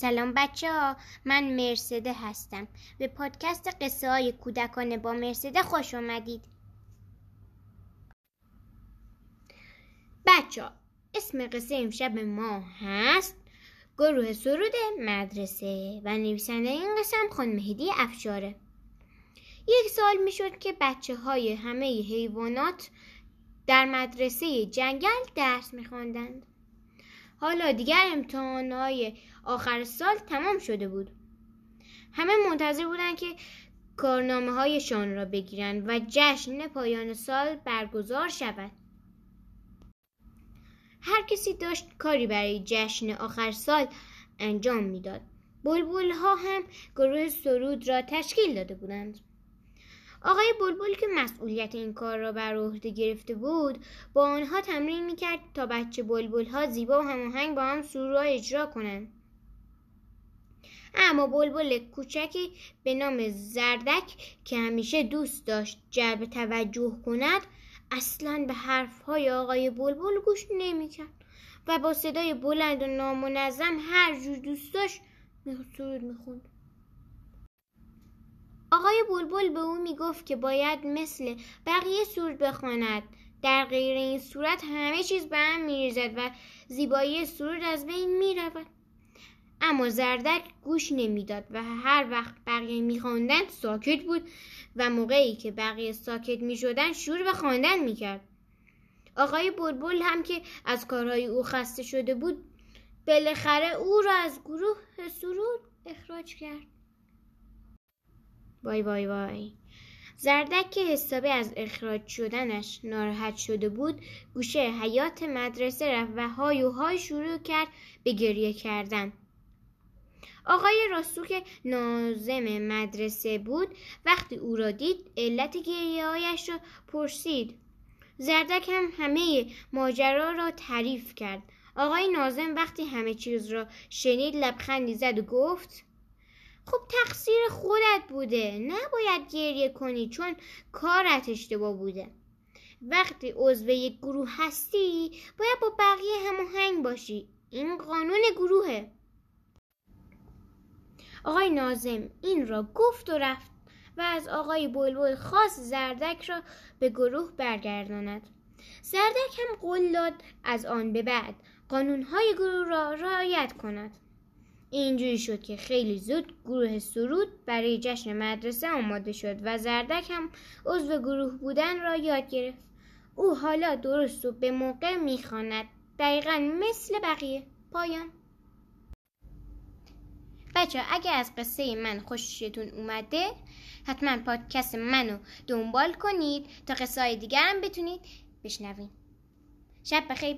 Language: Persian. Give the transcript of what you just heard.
سلام بچه ها من مرسده هستم. به پادکست قصه های کودکانه با مرسده خوش آمدید بچه ها اسم قصه امشب ما هست گروه سرود مدرسه و نویسنده این قسم خانم هدی افشاره. یک سال می‌شد که بچه های همه حیوانات در مدرسه جنگل درس میخواندند. حالا دیگر امتحانهای آخر سال تمام شده بود. همه منتظر بودند که کارنامه هایشان را بگیرند و جشن پایان سال برگزار شود. هر کسی داشت کاری برای جشن آخر سال انجام می‌داد. بلبل ها هم گروه سرود را تشکیل داده بودند. آقای بلبل که مسئولیت این کار را بر عهده گرفته بود با آنها تمرین می‌کرد تا بچه بلبل ها زیبا و هماهنگ با هم سرود را اجرا کنند. اما بلبل کوچکی به نام زردک که همیشه دوست داشت جلب توجه کند اصلا به حرفهای آقای بلبل گوش نمی‌کرد و با صدای بلند و نامنظم هر جور دوست داشت سرود می‌خوند. آقای بلبل به او می‌گفت که باید مثل بقیه سرود بخواند. در غیر این صورت همه چیز به هم میریزد و زیبایی سرود از بین می‌رود. اما زردک گوش نمی‌داد و هر وقت بقیه میخواندند ساکت بود و موقعی که بقیه ساکت می‌شدند شروع به خواندن می‌کرد. آقای بلبل هم که از کارهای او خسته شده بود بالاخره او را از گروه سرود اخراج کرد. وای وای وای. زردک که حسابی از اخراج شدنش ناراحت شده بود گوشه حیات مدرسه رفت و های و های شروع کرد به گریه کردن. آقای راستو که نازم مدرسه بود وقتی او را دید علت گریه هایش را پرسید. زردک هم همه ماجرا را تعریف کرد. آقای نازم وقتی همه چیز را شنید لبخندی زد و گفت خب تقصیر خودت بوده. نباید گریه کنی چون کارت اشتباه بوده. وقتی عضو یک گروه هستی باید با بقیه هماهنگ باشی. این قانون گروهه. آقای نازم این را گفت و رفت و از آقای بلبل خواست زردک را به گروه برگرداند. زردک هم قول داد از آن به بعد قانونهای گروه را رعایت کند. اینجوری شد که خیلی زود گروه سرود برای جشن مدرسه آماده شد و زردک هم عضو گروه بودن را یاد گرفت. او حالا درست و به موقع می‌خواند. دقیقا مثل بقیه. پایان. بچه اگه از قصه من خوشتون اومده حتما پادکست منو دنبال کنید تا قصه های دیگر هم بتونید بشنوید. شب بخیر.